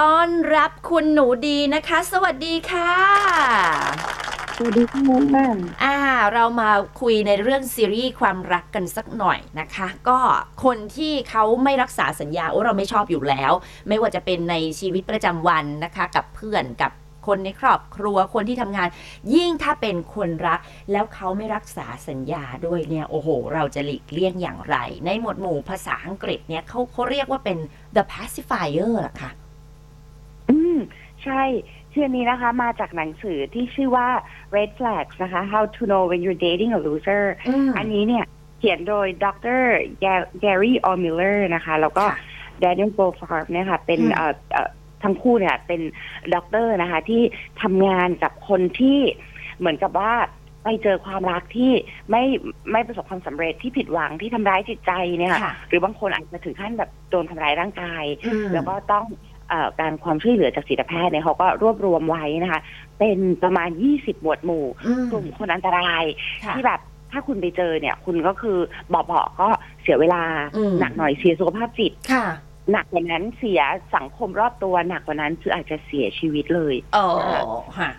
ต้อนรับคุณหนูดีนะคะ สวัสดีค่ะสวัสดีค่ะแม่อ่า เรามาคุยในเรื่องซีรีส์ความรักกันสักหน่อยนะคะ ก็คนที่เขาไม่รักษาสัญญาโอ้เราไม่ชอบอยู่แล้ว ไม่ว่าจะเป็นในชีวิตประจำวันนะคะ กับเพื่อนกับคนในครอบครัวคนที่ทำงาน ยิ่งถ้าเป็นคนรัก แล้วเขาไม่รักษาสัญญาด้วยเนี่ยโอ้โห เราจะหลีกเลี่ยงอย่างไร ในหมวดหมู่ภาษาอังกฤษเนี่ยเขาเขาเรียกว่าเป็น the pacifier เหรอคะ อืม ใช่ชื่อนี้นะคะ มาจากหนังสือที่ชื่อว่า Red Flags นะคะ How to know when you're dating a loser อืมอันนี้เนี่ย เขียนโดยดร Gary o m i l l e r นะคะ แล้วก็ค่ะ Daniel g o f a r b เนี่ยค่ะ เป็นอืมเอ่อเอ่อทั้งคู่เนี่ย เป็นด็อกเตอร์นะคะ ที่ทำงานกับคนที่เหมือนกับว่าไปเจอความรักที่ไม่ไม่ประสบความสำเร็จที่ผิดหวังที่ทำร้ายจิตใจเนี่ยค่ะค่ะหรือบางคนอาจจะถึงขั้นแบบโดนทำร้ายร่างกายอืมแล้วก็ต้องเออ การความช่วยเหลือจากจิตแพทย์เนี่ยเขาก็รวบรวมไว้นะคะ เป็นประมาณ 20 หมวดหมู่อืมกลุ่มคนอันตรายค่ะที่แบบถ้าคุณไปเจอเนี่ย คุณก็คือบอกบอกก็เสียเวลาอืมหนักหน่อยเสียสุขภาพจิตค่ะหนักกว่านั้นเสียสังคมรอบตัวหนักกว่านั้นคืออาจจะเสียชีวิตเลยโอ้ค่ะ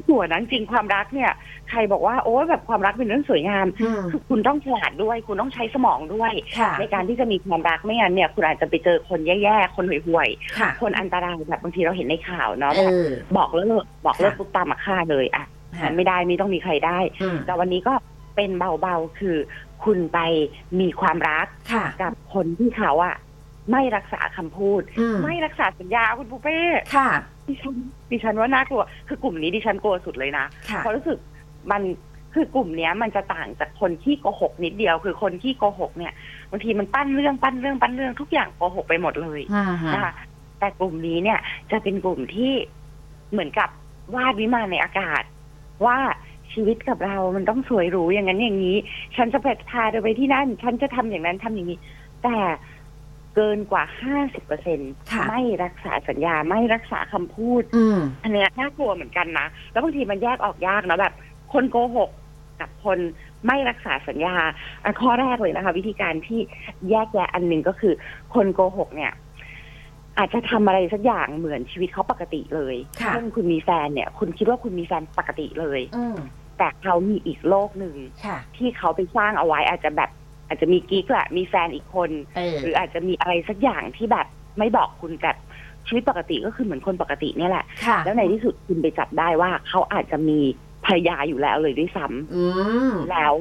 ที่ตัวนั้นจริงความรักเนี่ย ใครบอกว่าโอ้แบบความรักเป็นเรื่องสวยงามอืมคือคุณต้องฉลาดด้วย คุณต้องใช้สมองด้วยค่ะในการที่จะมีความรักไม่งั้นเนี่ย คุณอาจจะไปเจอคนแย่ๆคนห่วยๆค่ะคนอันตรายแบบบางทีเราเห็นในข่าวเนาะเอแบบอบอกเลิกบอกเลิกค่ะปุ๊บตามมาฆ่าเลยอะค่ะมันไม่ได้ไม่ต้องมีใครได้อืมแต่วันนี้ก็เป็นเบาๆคือคุณไปมีความรักค่ะกับคนที่เขาอะ ไม่รักษาคำพูดอืมไม่รักษาสัญญาคุณปูเป้ค่ะดิฉันดิฉันว่าน่ากลัว คือกลุ่มนี้ดิฉันกลัวสุดเลยนะค่ะเพราะรู้สึกมันคือกลุ่มเนี้ยมันจะต่างจากคนที่โกหกนิดเดียว คือคนที่โกหกเนี่ยบางทีมันปั้นเรื่องปั้นเรื่องปั้นเรื่องทุกอย่างโกหกไปหมดเลยอ่าฮะนะคะแต่กลุ่มนี้เนี่ยจะเป็นกลุ่มที่เหมือนกับวาดวิมานในอากาศ ว่าชีวิตกับเรามันต้องสวยหรูอย่างนั้นอย่างนี้ ฉันจะไปพาเธอไปที่นั่น ฉันจะทำอย่างนั้นทำอย่างนี้ แต่ เกินกว่าห้าสิบเปอร์เซ็นค่ะไม่รักษาสัญญาไม่รักษาคำพูดอืมอันเนี้ยน่ากลัวเหมือนกันนะ แล้วบางทีมันแยกออกยากนะแบบ คนโกหกกับคนไม่รักษาสัญญา อันข้อแรกเลยนะคะ วิธีการที่แยกแยะอันหนึ่งก็คือ คนโกหกเนี่ยอาจจะทำอะไรสักอย่างเหมือนชีวิตเขาปกติเลยค่ะเช่นคุณมีแฟนเนี่ย คุณคิดว่าคุณมีแฟนปกติเลย อืมแต่เขามีอีกโลกหนึ่งค่ะที่เขาไปสร้างเอาไว้อาจจะแบบ อาจจะมีกิ๊กแหละมีแฟนอีกคนเออหรืออาจจะมีอะไรสักอย่างที่แบบไม่บอกคุณแต่ชีวิตปกติก็คือเหมือนคนปกติเนี่ยแหละค่ะแล้วในที่สุดคุณไปจับได้ว่าเขาอาจจะมีภรรยาอยู่แล้วเลยด้วยซ้ำอืมแล้ว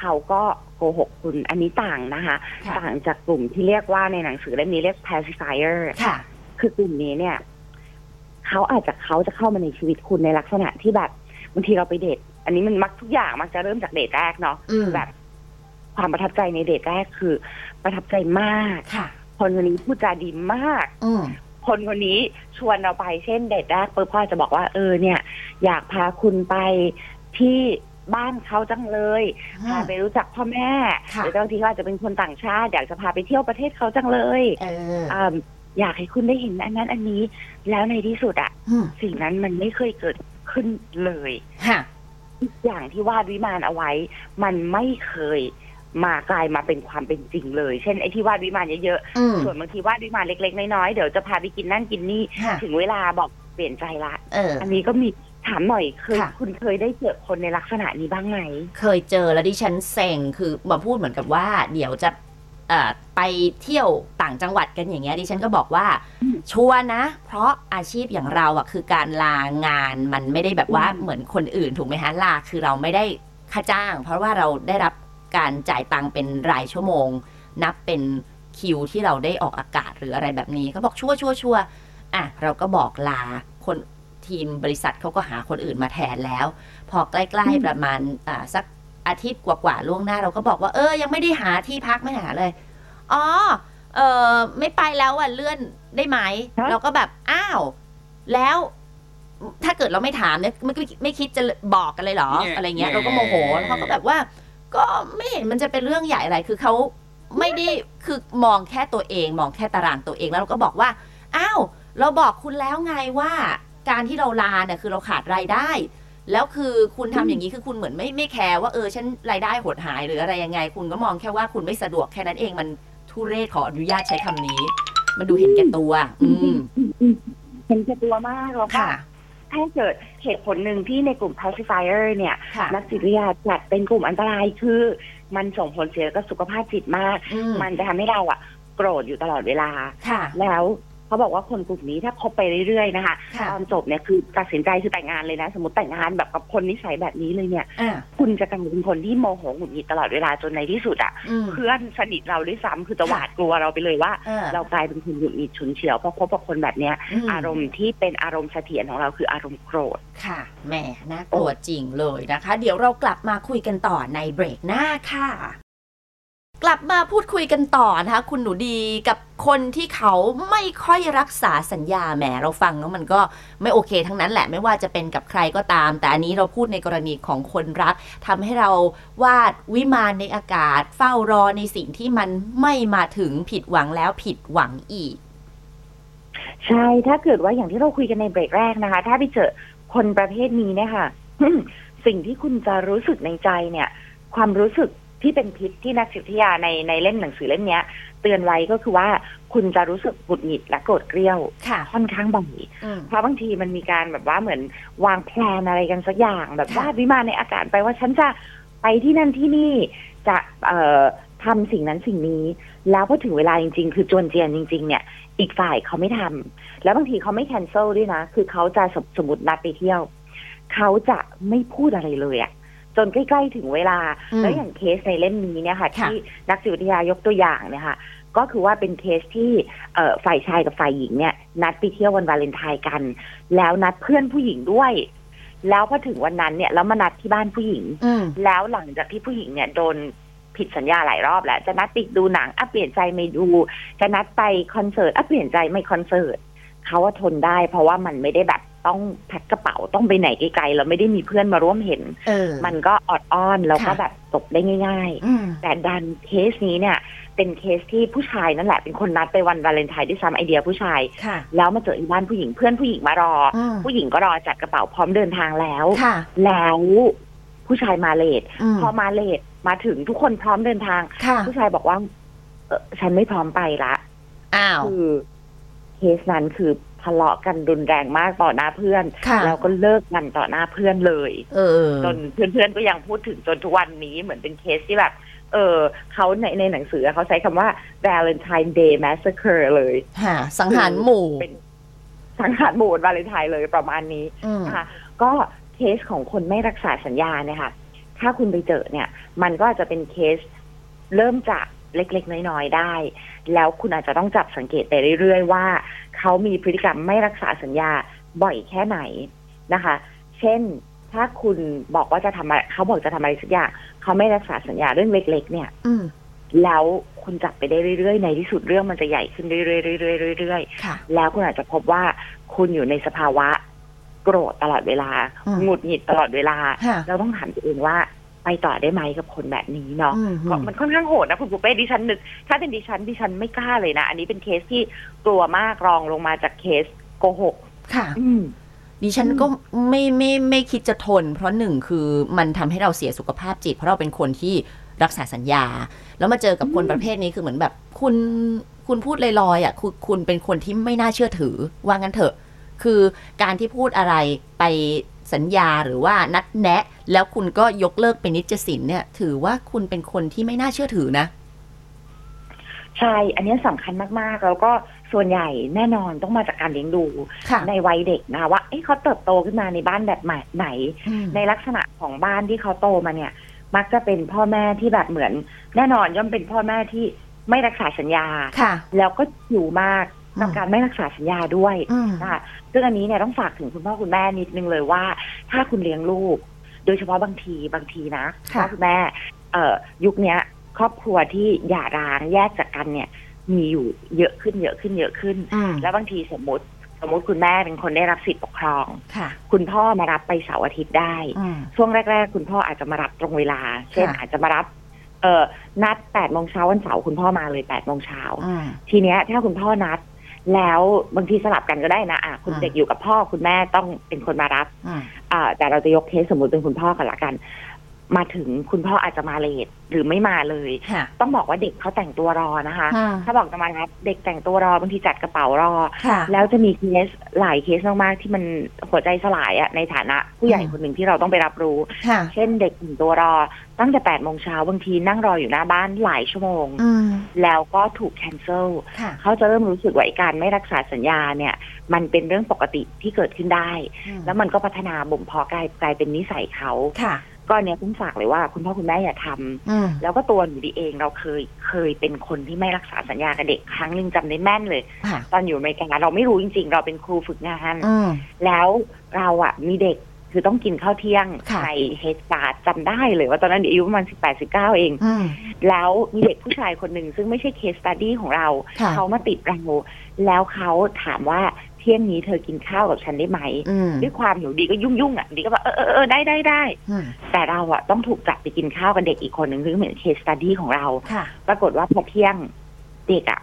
เขาก็โกหกคุณอันนี้ต่างนะคะค่ะต่างจากกลุ่มที่เรียกว่าในหนังสือเล่มนี้เรียก pacifier ค่ะคือกลุ่มนี้เนี่ยเขาอาจจะเขาจะเข้ามาในชีวิตคุณในลักษณะที่แบบบางทีเราไปเดทอันนี้มันมักทุกอย่างมักจะเริ่มจากเดทแรกเนาะอืมแบบ ความประทับใจในเดทแรกคือ ประทับใจมากค่ะคนคนนี้พูดจาดีมากอืมคนคนนี้ชวนเราไปเช่นเดทแรกปุ๊บพ่อจะบอกว่าเออเนี่ย อยากพาคุณไปที่บ้านเขาจังเลยพาไปรู้จักพ่อแม่ค่ะหรือบางทีเขาอาจจะเป็นคนต่างชาติ อยากจะพาไปเที่ยวประเทศเขาจังเลยเอออ่าอยากให้คุณได้เห็นอันนั้นอันนี้ แล้วในที่สุดอะอืมสิ่งนั้นมันไม่เคยเกิดขึ้นเลยค่ะทุกอย่างที่วาดวิมานเอาไว้ มันไม่เคย มากลายมาเป็นความเป็นจริงเลย เช่นไอ้ที่วาดวิมานเยอะอืมๆส่วนบางทีวาดวิมานเล็กๆ น้อยๆ เดี๋ยวจะพาไปกินนั่นกินนี่ค่ะถึงเวลาบอกเปลี่ยนใจละเอออันนี้ก็มีถามหน่อยเคยค่ะคุณเคยได้เจอคนในลักษณะนี้บ้างไหม เคยเจอแล้วดิฉันเซ็งคือมาพูดเหมือนกับว่า เดี๋ยวจะเอ่อไปเที่ยวต่างจังหวัดกันอย่างเงี้ยดิฉันก็บอกว่าอืมชัวร์นะ เพราะอาชีพอย่างเราอะคือการลางานมันไม่ได้แบบว่าอืมเหมือนคนอื่นถูกไหมฮะลาคือเราไม่ได้ค่าจ้าง เพราะว่าเราได้รับ การจ่ายตังค์เป็นรายชั่วโมง นับเป็นคิวที่เราได้ออกอากาศหรืออะไรแบบนี้เขาบอกชัวร์ชัวร์ชัวร์อะเราก็บอกลาคนทีมบริษัทเขาก็หาคนอื่นมาแทนแล้ว พอใกล้ๆประมาณอ่าสักอาทิตย์กว่าๆล่วงหน้าเราก็บอกว่าเออยังไม่ได้หาที่พักไม่หาเลย อ๋อ เออไม่ไปแล้วอะเลื่อนได้ไหมฮะเราก็แบบอ้าว แล้วถ้าเกิดเราไม่ถามเนี่ยไม่ไม่ไม่คิดจะบอกกันเลยเหรอเนี่ยอะไรเงี้ยเนี่ยเราก็โมโหแล้วเขาก็แบบว่า ก็ไม่เห็นมันจะเป็นเรื่องใหญ่อะไรคือเขาไม่ได้คือมองแค่ตัวเอง มองแค่ตารางตัวเองแล้วเราก็บอกว่าอ้าวเราบอกคุณแล้วไงว่า การที่เราลาเนี่ยคือเราขาดรายได้ แล้วคือคุณทำอย่างนี้คือคุณเหมือนไม่ไม่แคร์ว่าเออฉันรายได้หดหายหรืออะไรยังไง คุณก็มองแค่ว่าคุณไม่สะดวกแค่นั้นเองมันทุเรศขออนุญาตใช้คำนี้ มันดูเห็นแก่ตัว อืมเห็นแก่ตัวมากแล้วก็ค่ะ ถ้าเกิดเหตุผลหนึ่งที่ในกลุ่ม pacifier เนี่ย ค่ะ นักจิตวิทยาจัดเป็นกลุ่มอันตรายคือมันส่งผลเสียกับสุขภาพจิตมาก อืมมันจะทำให้เราอะโกรธอยู่ตลอดเวลา ค่ะ แล้ว เขาบอกว่าคนกลุ่มนี้ถ้าคบไปเรื่อยๆนะคะค่ะตอนจบเนี่ยคือตัดสินใจคือแต่งงานเลยนะ สมมติแต่งงานแบบกับคนนิสัยแบบนี้เลยเนี่ยอ่าคุณจะกลายเป็นคนที่โมโหหงุดหงิดตลอดเวลาจนในที่สุดอะอืมเพื่อนสนิทเราด้วยซ้ำคือจะค่ะหวาดกลัวเราไปเลยว่าอ่า เรากลายเป็นคนหงุดหงิดฉุนเฉียวเพราะคบกับคนแบบเนี้ยมอารมณ์ที่เป็นอารมณ์เสถียรของเราคืออารมณ์โกรธค่ะแหมน่ากลัวจริงเลยนะคะ เดี๋ยวเรากลับมาคุยกันต่อในเบรกหน้าค่ะ กลับมาพูดคุยกันต่อนะคะคุณหนูดีกับคนที่เขาไม่ค่อยรักษาสัญญาแหมเราฟังแล้วมันก็ไม่โอเคทั้งนั้นแหละไม่ว่าจะเป็นกับใครก็ตาม แต่อันนี้เราพูดในกรณีของคนรักทำให้เราวาดวิมานในอากาศ เฝ้ารอในสิ่งที่มันไม่มาถึงผิดหวังแล้วผิดหวังอีก ใช่ถ้าเกิดว่าอย่างที่เราคุยกันในเบรกแรกนะคะ ถ้าไปเจอคนประเภทนี้เนี่ยค่ะ สิ่งที่คุณจะรู้สึกในใจเนี่ย ความรู้สึก ที่เป็นพิษที่นักจิตวิทยาในในเล่มหนังสือเล่มเนี้ยเตือนไว้ก็คือว่าคุณจะรู้สึกหงุดหงิดและโกรธเกรี้ยวค่ะค่อนข้างบ่อยอืมเพราะบางทีมันมีการแบบว่าเหมือนวางแผนอะไรกันสักอย่างแบบค่ะว่าดวิมานในอากาศไปว่าฉันจะไปที่นั่นที่นี่จะเอ่อทำสิ่งนั้นสิ่งนี้ แล้วพอถึงเวลาจริง ๆ คือจวนเจียนจริง ๆ เนี่ย อีกฝ่ายเขาไม่ทำแล้วบางทีเขาไม่แคนเซิลด้วยนะ คือเขาจะสมสมมตินัดไปเที่ยว เขาจะไม่พูดอะไรเลยอะ จนใกล้ๆถึงเวลาอืมแล้วอย่างเคสในเล่มนี้เนี่ยค่ะค่ะ ที่นักจิตวิทยายกตัวอย่างเนี่ยค่ะก็คือว่าเป็นเคสที่เอ่อฝ่ายชายกับฝ่ายหญิงเนี่ย นัดไปเที่ยววันวาเลนไทน์กัน แล้วนัดเพื่อนผู้หญิงด้วย แล้วพอถึงวันนั้นเนี่ยแล้วมานัดที่บ้านผู้หญิงอืมแล้วหลังจากที่ผู้หญิงเนี่ยโดนผิดสัญญาหลายรอบแล้ว จะนัดไปดูหนังอะเปลี่ยนใจไม่ดู จะนัดไปคอนเสิร์ตอะเปลี่ยนใจไม่คอนเสิร์ตเขาว่าทนได้ เพราะว่ามันไม่ได้แบบ ต้องแพ็คกระเป๋าต้องไปไหนไกลๆแล้วไม่ได้มีเพื่อนมาร่วมเห็นเออมันก็ออดอ้อนแล้วก็ค่ะแบบจบได้ง่ายอืมๆแต่ดันเคสนี้เนี่ย เป็นเคสที่ผู้ชายนั่นแหละเป็นคนนัดไปวันวาเลนไทน์ด้วยซ้ำไอเดียผู้ชายค่ะแล้วมาเจอที่บ้านผู้หญิงเพื่อนผู้หญิงมารอออืมผู้หญิงก็รอจัดกระเป๋าพร้อมเดินทางแล้วค่ะแล้วผู้ชายมา late อืมพอมา late มาถึงทุกคนพร้อมเดินทางค่ะผู้ชายบอกว่าเออฉันไม่พร้อมไปละอ้าวคือเคสนั้นคือ ทะเลาะกันรุนแรงมากต่อหน้าเพื่อนค่ะแล้วก็เลิกกันต่อหน้าเพื่อนเลยเออจนเพื่อนๆก็ยังพูดถึงจนทุกวันนี้เหมือนเป็นเคสที่แบบเออเขาในในหนังสือเขาใช้คำว่า Valentine Day Massacre เลยค่ะสังหารหมู่เป็นสังหารหมู่วาเลนไทน์เลยประมาณนี้อืมนะคะก็เคสของคนไม่รักษาสัญญาเนี่ยค่ะ ถ้าคุณไปเจอเนี่ย มันก็อาจจะเป็นเคสเริ่มจากเล็กๆ น้อยๆ ได้ แล้วคุณอาจจะต้องจับสังเกตไปเรื่อยๆ ว่า เขามีพฤติกรรมไม่รักษาสัญญาบ่อยแค่ไหนนะคะ เช่นถ้าคุณบอกว่าจะทำอะไรเขาบอกจะทำอะไรสักอย่างเขาไม่รักษาสัญญาเรื่องเล็ก ๆ เนี่ยอืมแล้วคุณจับไปได้เรื่อยๆ ในที่สุดเรื่องมันจะใหญ่ขึ้นเรื่อยๆเรื่อยๆเรื่อยๆค่ะแล้วคุณอาจจะพบว่าคุณอยู่ในสภาวะ โกรธตลอดเวลาอืมหงุดหงิดตลอดเวลาค่ะเราต้องถามตัวเองว่า ไปต่อได้ไหมกับคนแบบนี้เนาะอืมก็มันค่อนข้างโหดนะคุณปุ๊เป้ดิฉันนึก ถ้าเป็นดิฉันดิฉันไม่กล้าเลยนะ อันนี้เป็นเคสที่กลัวมากรองลงมาจากเคสโกหก ค่ะ อืมดิฉันอืมก็ไม่ไม่ไม่คิดจะทน เพราะหนึ่งคือมันทำให้เราเสียสุขภาพจิต เพราะเราเป็นคนที่รักษาสัญญา แล้วมาเจอกับคนประเภทนี้คือเหมือนแบบ คุณคุณพูดลอยๆอะคุณคุณเป็นคนที่ไม่น่าเชื่อถือว่างั้นเถอะ คือการที่พูดอะไรไป สัญญาหรือว่านัดแนะ แล้วคุณก็ยกเลิกเป็นนิจสินเนี่ย ถือว่าคุณเป็นคนที่ไม่น่าเชื่อถือนะใช่ อันนี้สำคัญมาก ๆ แล้วก็ส่วนใหญ่แน่นอนต้องมาจากการเลี้ยงดูค่ะในวัยเด็กนะคะว่า เอ๊ะเขาเติบโตขึ้นมาในบ้านแบบไหนอืมในลักษณะของบ้านที่เขาโตมาเนี่ย มักจะเป็นพ่อแม่ที่แบบเหมือน แน่นอนย่อมเป็นพ่อแม่ที่ไม่รักษาสัญญาค่ะแล้วก็อยู่มาก กับอืมการไม่รักษาสัญญาด้วยอืมนะคะซึ่งอันนี้เนี่ยต้องฝากถึงคุณพ่อคุณแม่นิดนึงเลยว่า ถ้าคุณเลี้ยงลูก โดยเฉพาะบางทีบางทีนะค่ะพ่อคุณแม่เอ่อยุคเนี้ย ครอบครัวที่หย่าร้างแยกจากกันเนี่ย มีอยู่เยอะขึ้นเยอะขึ้นเยอะขึ้นอืมแล้วบางทีสมมติสมมติคุณแม่เป็นคนได้รับสิทธิปกครองค่ะคุณพ่อมารับไปเสาร์อาทิตย์ได้อืมช่วงแรก ๆ คุณพ่ออาจจะมารับตรงเวลา เช่นค่ะอาจจะมารับ เอ่อนัดแปดโมงเช้าวันเสาร์คุณพ่อมาเลยแปดโมงเช้าอืมทีเนี้ยถ้าคุณพ่อนัด แล้วบางทีสลับกันก็ได้นะอะคุณอ่าเด็กอยู่กับพ่อคุณแม่ต้องเป็นคนมารับอืมอ่าแต่เราจะยกเคสสมมติเป็นคุณพ่อกันละกัน มาถึงคุณพ่ออาจจะมาเลทหรือไม่มาเลยค่ะต้องบอกว่าเด็กเขาแต่งตัวรอนะคะค่ะถ้าบอกจะมารับเด็กแต่งตัวรอบางทีจัดกระเป๋ารอค่ะแล้วจะมีเคสหลายเคสมากๆที่มันหัวใจสลายอะในฐานะผู้ใหญ่อืมคนหนึ่งที่เราต้องไปรับรู้ค่ะเช่นเด็กแต่งตัวรอ ตั้งแต่แปดโมงเช้าบางทีนั่งรออยู่หน้าบ้านหลายชั่วโมงอืมแล้วก็ถูกแคนเซิลค่ะเขาจะเริ่มรู้สึกว่าไอ้การไม่รักษาสัญญาเนี่ย มันเป็นเรื่องปกติที่เกิดขึ้นได้ แล้วมันก็พัฒนาบ่มเพาะกลายกลายเป็นนิสัยเขาค่ะ ก็เนี้ยต้องฝากเลยว่าคุณพ่อคุณแม่อย่าทำอืมแล้วก็ตัวหนูดีเองเราเคยเคยเป็นคนที่ไม่รักษาสัญญากับเด็กครั้งหนึ่งจำได้แม่นเลยค่ะตอนอยู่อเมริกาเราไม่รู้จริง ๆ เราเป็นครูฝึกงานอืมแล้วเราอะมีเด็กคือต้องกินข้าวเที่ยงค่ะในเฮดการ์ดจำได้เลยว่าตอนนั้นอายุประมาณสิบแปดสิบเก้าเองอืมแล้วมีเด็กผู้ชายคนหนึ่งซึ่งไม่ใช่ case study ของเราค่ะเขามาติดเรา แล้วเขาถามว่าเที่ยงนี้เธอกินข้าวกับฉันได้ไหมอืมด้วยความหนูดีก็ยุ่งยุ่งๆอะดีก็บอกเออเออเออได้ได้ได้อืมแต่เราอะต้องถูกจับไปกินข้าวกับเด็กอีกคนหนึ่งซึ่งเหมือน case study ของเราค่ะปรากฏว่าพอเที่ยงเด็กอะ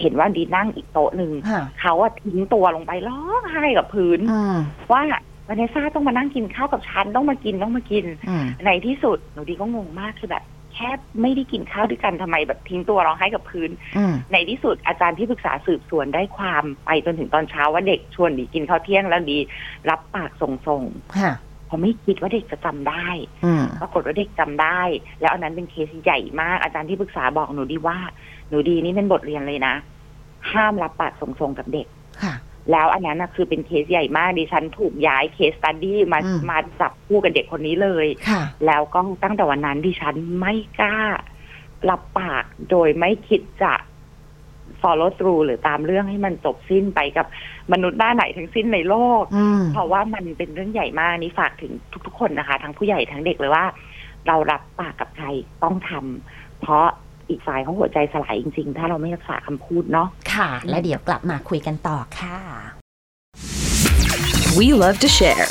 เห็นว่าดีนั่งอีกโต๊ะหนึ่งค่ะเขาอะทิ้งตัวลงไปร้องไห้กับพื้นอืมว่าวันนี้ซ่าต้องมานั่งกินข้าวกับฉันต้องมากินต้องมากินอืมในที่สุดหนูดีก็งงมากคือแบบ แค่ไม่ได้กินข้าวด้วยกันทำไมแบบทิ้งตัวร้องไห้กับพื้นอืมในที่สุดอาจารย์ที่ปรึกษาสืบสวนได้ความไปจนถึงตอนเช้าว่าเด็กชวนดีกินข้าวเที่ยงแล้วดี รับปากส่งค่ะๆเพราะไม่คิดว่าเด็กจะจำได้อืมปรากฏว่าเด็กจำได้ แล้วอันนั้นเป็นเคสใหญ่มากอาจารย์ที่ปรึกษาบอกหนูดีว่า หนูดีนี่เป็นบทเรียนเลยนะ ห้ามรับปากส่งๆกับเด็กค่ะ แล้วอันนั้นนะคือเป็นเคสใหญ่มากดิฉันถูกย้าย case study มาอืมมาจับคู่กับเด็กคนนี้เลยค่ะแล้วก็ตั้งแต่วันนั้นดิฉันไม่กล้ารับปากโดยไม่คิดจะ follow through หรือตามเรื่องให้มันจบสิ้นไปกับมนุษย์หน้าไหนทั้งสิ้นในโลกอืมเพราะว่ามันเป็นเรื่องใหญ่มากนี่ฝากถึงทุก ๆ คนนะคะ ทั้งผู้ใหญ่ทั้งเด็กเลยว่า เรารับปากกับใครต้องทำเพราะอีกฝ่ายเขาหัวใจสลายจริง ๆ ถ้าเราไม่รักษาคำพูดเนาะค่ะ และเดี๋ยวกลับมาคุยกันต่อค่ะ We love to share.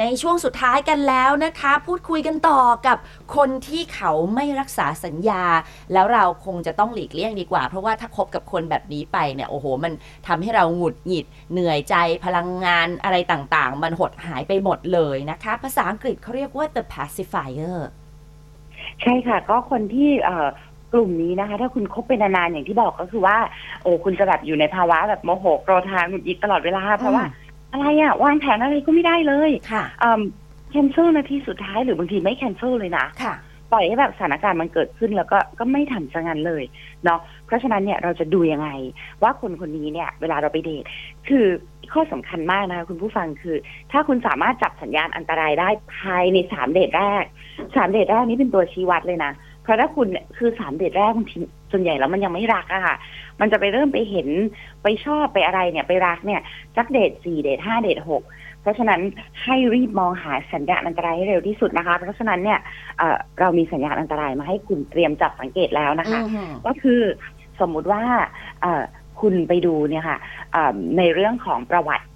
ในช่วงสุดท้ายกันแล้วนะคะ พูดคุยกันต่อกับคนที่เขาไม่รักษาสัญญา แล้วเราคงจะต้องหลีกเลี่ยงดีกว่า เพราะว่าถ้าคบกับคนแบบนี้ไปเนี่ยโอ้โห มันทำให้เราหงุดหงิด เหนื่อยใจพลังงานอะไรต่างๆ มันหดหายไปหมดเลยนะคะ ภาษาอังกฤษเขาเรียกว่า the pacifier ใช่ค่ะ ก็คนที่เอ่อ กลุ่มนี้นะคะ ถ้าคุณคบเป็นนานๆอย่างที่บอกก็คือว่า โอ้คุณจะแบบอยู่ในภาวะแบบโมโหโกรธาหงุดหงิดตลอดเวลาเพราะว่า อะไรอะวางแผนอะไรก็ไม่ได้เลยค่ะ แคนเซิลนาทีสุดท้ายหรือบางทีไม่แคนเซิลเลยนะ ค่ะ ปล่อยให้แบบสถานการณ์มันเกิดขึ้นแล้วก็ก็ไม่ทำซะงั้นเลยเนาะเพราะฉะนั้นเนี่ยเราจะดูยังไง ว่าคนคนนี้เนี่ย เวลาเราไปเดทคือข้อสำคัญมากนะคะคุณผู้ฟังคือ ถ้าคุณสามารถจับสัญญาณอันตรายได้ภายในสามเดทแรกสามเดทแรกนี้เป็นตัวชี้วัดเลยนะ เพราะถ้าคุณเนี่ยคือสามเดทแรกบางทีส่วนใหญ่แล้วมันยังไม่รักอะค่ะ มันจะไปเริ่มไปเห็นไปชอบไปอะไรเนี่ยไปรักเนี่ยสักเดทสี่เดทห้าเดทหกเพราะฉะนั้นให้รีบมองหาสัญญาณอันตรายให้เร็วที่สุดนะคะ เพราะฉะนั้นเนี่ยเอ่อเรามีสัญญาณอันตรายมาให้คุณเตรียมจับสังเกตแล้วนะคะอือหือก็คือสมมุติว่าเอ่อคุณไปดูเนี่ยค่ะเอ่อในเรื่องของประวัติ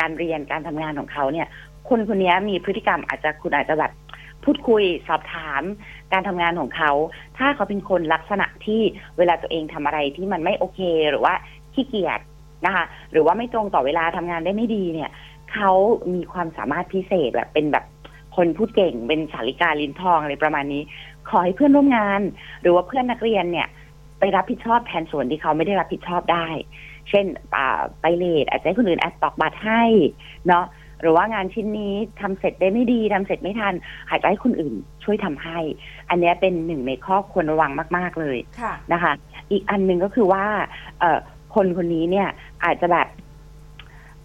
การเรียนการทำงานของเขาเนี่ยคนคนนี้มีพฤติกรรมอาจจะคุณอาจจะแบบ พูดคุยสอบถามการทำงานของเขา ถ้าเขาเป็นคนลักษณะที่เวลาตัวเองทำอะไรที่มันไม่โอเคหรือว่าขี้เกียจนะคะ หรือว่าไม่ตรงต่อเวลาทำงานได้ไม่ดีเนี่ยเขามีความสามารถพิเศษแบบเป็นแบบคนพูดเก่งเป็นสาริกาลิ้นทองอะไรประมาณนี้ ขอให้เพื่อนร่วมงาน หรือว่าเพื่อนนักเรียนเนี่ย ไปรับผิดชอบแทนส่วนที่เขาไม่ได้รับผิดชอบได้ เช่นไปเลทอาจจะให้คนอื่นแอดตอกบัตรให้เนาะ หรือว่างานชิ้นนี้ทำเสร็จได้ไม่ดีทำเสร็จไม่ทันอาจจะให้คนอื่นช่วยทำให้ อันเนี้ยเป็นหนึ่งในข้อควรระวังมาก ๆเลยค่ะนะคะ อีกอันหนึ่งก็คือว่าเอ่อคนคนนี้เนี่ยอาจจะแบบ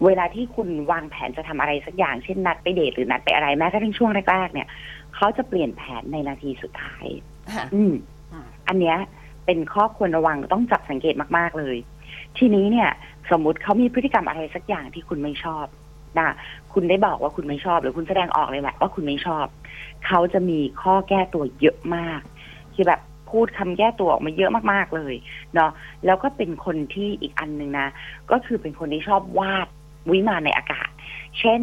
เวลาที่คุณวางแผนจะทำอะไรสักอย่างเช่นนัดไปเดทหรือนัดไปอะไรแม้กระทั่งช่วงแรกๆเนี่ยเขาจะเปลี่ยนแผนในนาทีสุดท้ายค่ะอืมอืมอันเนี้ยเป็นข้อควรระวังต้องจับสังเกตมาก ๆ เลย ทีนี้เนี่ย สมมุติเขามีพฤติกรรมอะไรสักอย่างที่คุณไม่ชอบ นะคุณได้บอกว่าคุณไม่ชอบ หรือคุณแสดงออกเลยแหละว่าคุณไม่ชอบ เขาจะมีข้อแก้ตัวเยอะมากคือแบบพูดคำแก้ตัวออกมาเยอะมากๆเลยเนาะแล้วก็เป็นคนที่อีกอันหนึ่งนะ ก็คือเป็นคนที่ชอบวาดวิมานในอากาศ เช่น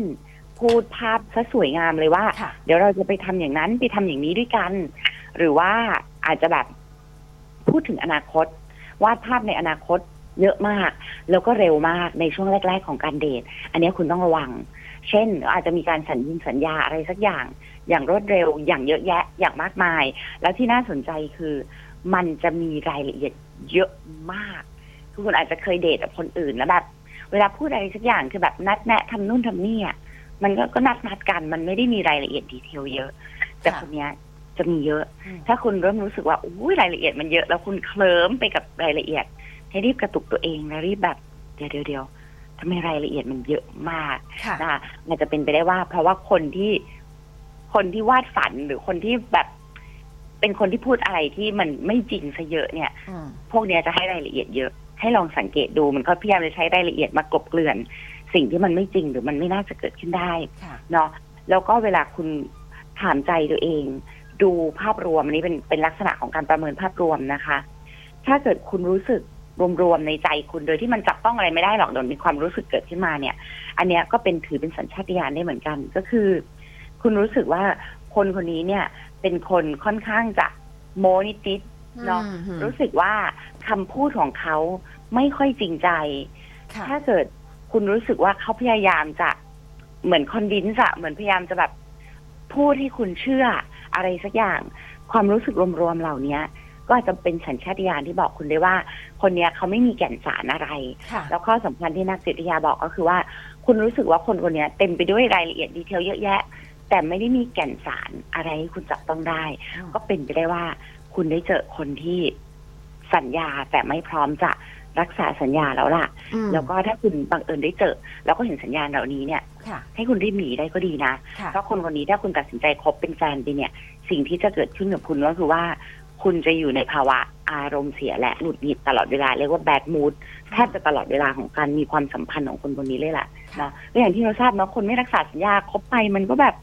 พูดภาพซะสวยงามเลยว่าค่ะเดี๋ยวเราจะไปทำอย่างนั้นไปทำอย่างนี้ด้วยกัน หรือว่าอาจจะแบบพูดถึงอนาคต วาดภาพในอนาคต เยอะมาก แล้วก็เร็วมากในช่วงแรก ๆ ของการเดท อันนี้คุณต้องระวัง เช่น อาจจะมีการสัญญิงสัญญาอะไรสักอย่าง อย่างรวดเร็วอย่างเยอะแยะอย่างมากมาย แล้วที่น่าสนใจคือ มันจะมีรายละเอียดเยอะมากคือคุณอาจจะเคยเดทกับคนอื่นแล้วแบบเวลาพูดอะไรสักอย่างคือแบบนัดแนะทำนู่นทำนี่อะมันก็ก็นัดนัดกัน มันไม่ได้มีรายละเอียดดีเทลเยอะ แต่คนเนี้ยจะมีเยอะอืมถ้าคุณเริ่มรู้สึกว่าอุ้ยรายละเอียดมันเยอะ แล้วคุณเคลิ้มไปกับรายละเอียด ให้รีบกระตุกตัวเองแล้วรีบแบบเดี๋ยวเดี๋ยวเดี๋ยวทำไมรายละเอียดมันเยอะมากค่ะนะคะอาจจะเป็นไปได้ว่า เพราะว่าคนที่คนที่วาดฝันหรือคนที่แบบ เป็นคนที่พูดอะไรที่มันไม่จริงซะเยอะเนี่ยอืมพวกเนี้ยจะให้รายละเอียดเยอะ ให้ลองสังเกตดูมันก็พยายามจะใช้รายละเอียดมากลบเกลื่อน สิ่งที่มันไม่จริงหรือมันไม่น่าจะเกิดขึ้นได้ค่ะเนาะแล้วก็เวลาคุณถามใจตัวเอง ดูภาพรวมอันนี้เป็นเป็นลักษณะของการประเมินภาพรวมนะคะ ถ้าเกิดคุณรู้สึก รวมๆในใจคุณโดยที่มันจับต้องอะไรไม่ได้หรอกโดยมีความรู้สึกเกิดขึ้นมาเนี่ย อันเนี้ยก็เป็นถือเป็นสัญชาตญาณได้เหมือนกัน ก็คือ คุณรู้สึกว่าคนคนนี้เนี่ย เป็นคนค่อนข้างจะโมนิดๆเนาะอืมรู้สึกว่าคำพูดของเขาไม่ค่อยจริงใจค่ะถ้าเกิดคุณรู้สึกว่าเขาพยายามจะเหมือนคอนดินส์อะเหมือนพยายามจะแบบพูดให้คุณเชื่ออะไรสักอย่าง ความรู้สึกรวมๆเหล่านี้ ก็อาจจะเป็นสัญชาตญาณที่บอกคุณได้ว่า คนเนี้ยเขาไม่มีแก่นสารอะไรค่ะแล้วข้อสำคัญที่นักจิตวิทยาบอกก็คือว่า คุณรู้สึกว่าคนคนเนี้ยเต็มไปด้วยรายละเอียดดีเทลเยอะแยะ แต่ไม่ได้มีแก่นสารอะไรให้คุณจับต้องได้อืมก็เป็นไปได้ว่า คุณได้เจอคนที่สัญญาแต่ไม่พร้อมจะรักษาสัญญาแล้วล่ะอืมแล้วก็ถ้าคุณบังเอิญได้เจอ แล้วก็เห็นสัญญาณเหล่านี้เนี่ยค่ะให้คุณรีบหนีได้ก็ดีนะค่ะเพราะคนคนนี้ถ้าคุณตัดสินใจคบเป็นแฟนไปเนี่ย สิ่งที่จะเกิดขึ้นกับคุณก็คือว่า คุณจะอยู่ในภาวะอารมณ์เสียและหงุดหงิดตลอดเวลา เรียกว่าแบดมูดแทบจะตลอดเวลาของการมีความสัมพันธ์ของคนคนนี้เลยแหละค่ะเนาะก็อย่างที่เราทราบเนาะคนไม่รักษาสัญญาคบไปมันก็แบบ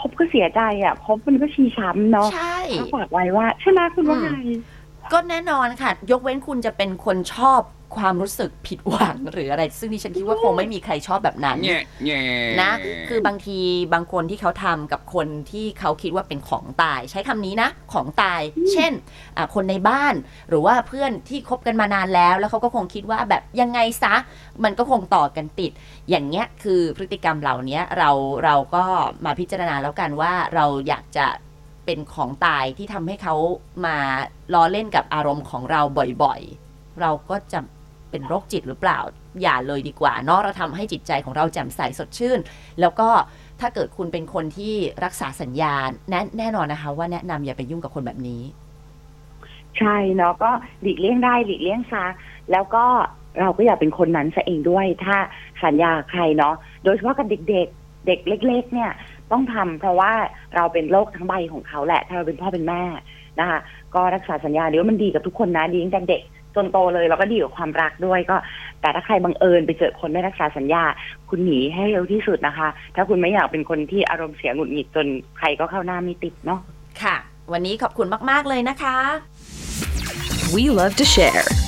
คบก็เสียใจอะคบมันก็ชีช้ำเนาะใช่ก็ฝากไว้ว่าใช่ไหมคุณว่าอืมไงก็แน่นอนค่ะ ยกเว้นคุณจะเป็นคนชอบ ความรู้สึกผิดหวังหรืออะไร ซึ่งดิฉันคิดว่าคงไม่มีใครชอบแบบนั้น Yeah, yeah. นะ คือบางทีบางคนที่เขาทำกับคนที่เขาคิดว่าเป็นของตาย ใช้คำนี้นะ ของตาย เช่นอะคนในบ้าน หรือว่าเพื่อนที่คบกันมานานแล้ว แล้วเขาก็คงคิดว่าแบบยังไงซะ มันก็คงต่อกันติด อย่างเงี้ยคือพฤติกรรมเหล่านี้เราเราก็มาพิจารณาแล้วกันว่าเราอยากจะเป็นของตายที่ทำให้เขามาล้อเล่นกับอารมณ์ของเราบ่อยๆ เราก็จะ เป็นโรคจิตหรือเปล่า อย่าเลยดีกว่าเนาะเราทำให้จิตใจของเราแจ่มใสสดชื่น แล้วก็ถ้าเกิดคุณเป็นคนที่รักษาสัญญาแน่แน่นอนนะคะ ว่าแนะนำอย่าไปยุ่งกับคนแบบนี้ ใช่เนาะก็หลีกเลี่ยงได้หลีกเลี่ยงซะแล้วก็เราก็อย่าเป็นคนนั้นซะเองด้วย ถ้าสัญญาใครเนาะโดยเฉพาะกับเด็กๆเด็กเล็ก ๆ เนี่ย ต้องทำเพราะว่าเราเป็นโลกทั้งใบของเขาแหละ ถ้าเราเป็นพ่อเป็นแม่นะคะก็รักษาสัญญาเดี๋ยวมันดีกับทุกคนนะดีตั้งแต่เด็ก จนโตเลยแล้วก็ดีกับความรักด้วยก็ แต่ถ้าใครบังเอิญไปเจอคนไม่รักษาสัญญา คุณหนีให้เร็วที่สุดนะคะ ถ้าคุณไม่อยากเป็นคนที่อารมณ์เสียหงุดหงิดจนใครก็เข้าหน้าไม่ติดเนาะค่ะ วันนี้ขอบคุณมาก ๆ เลยนะคะ We love to share.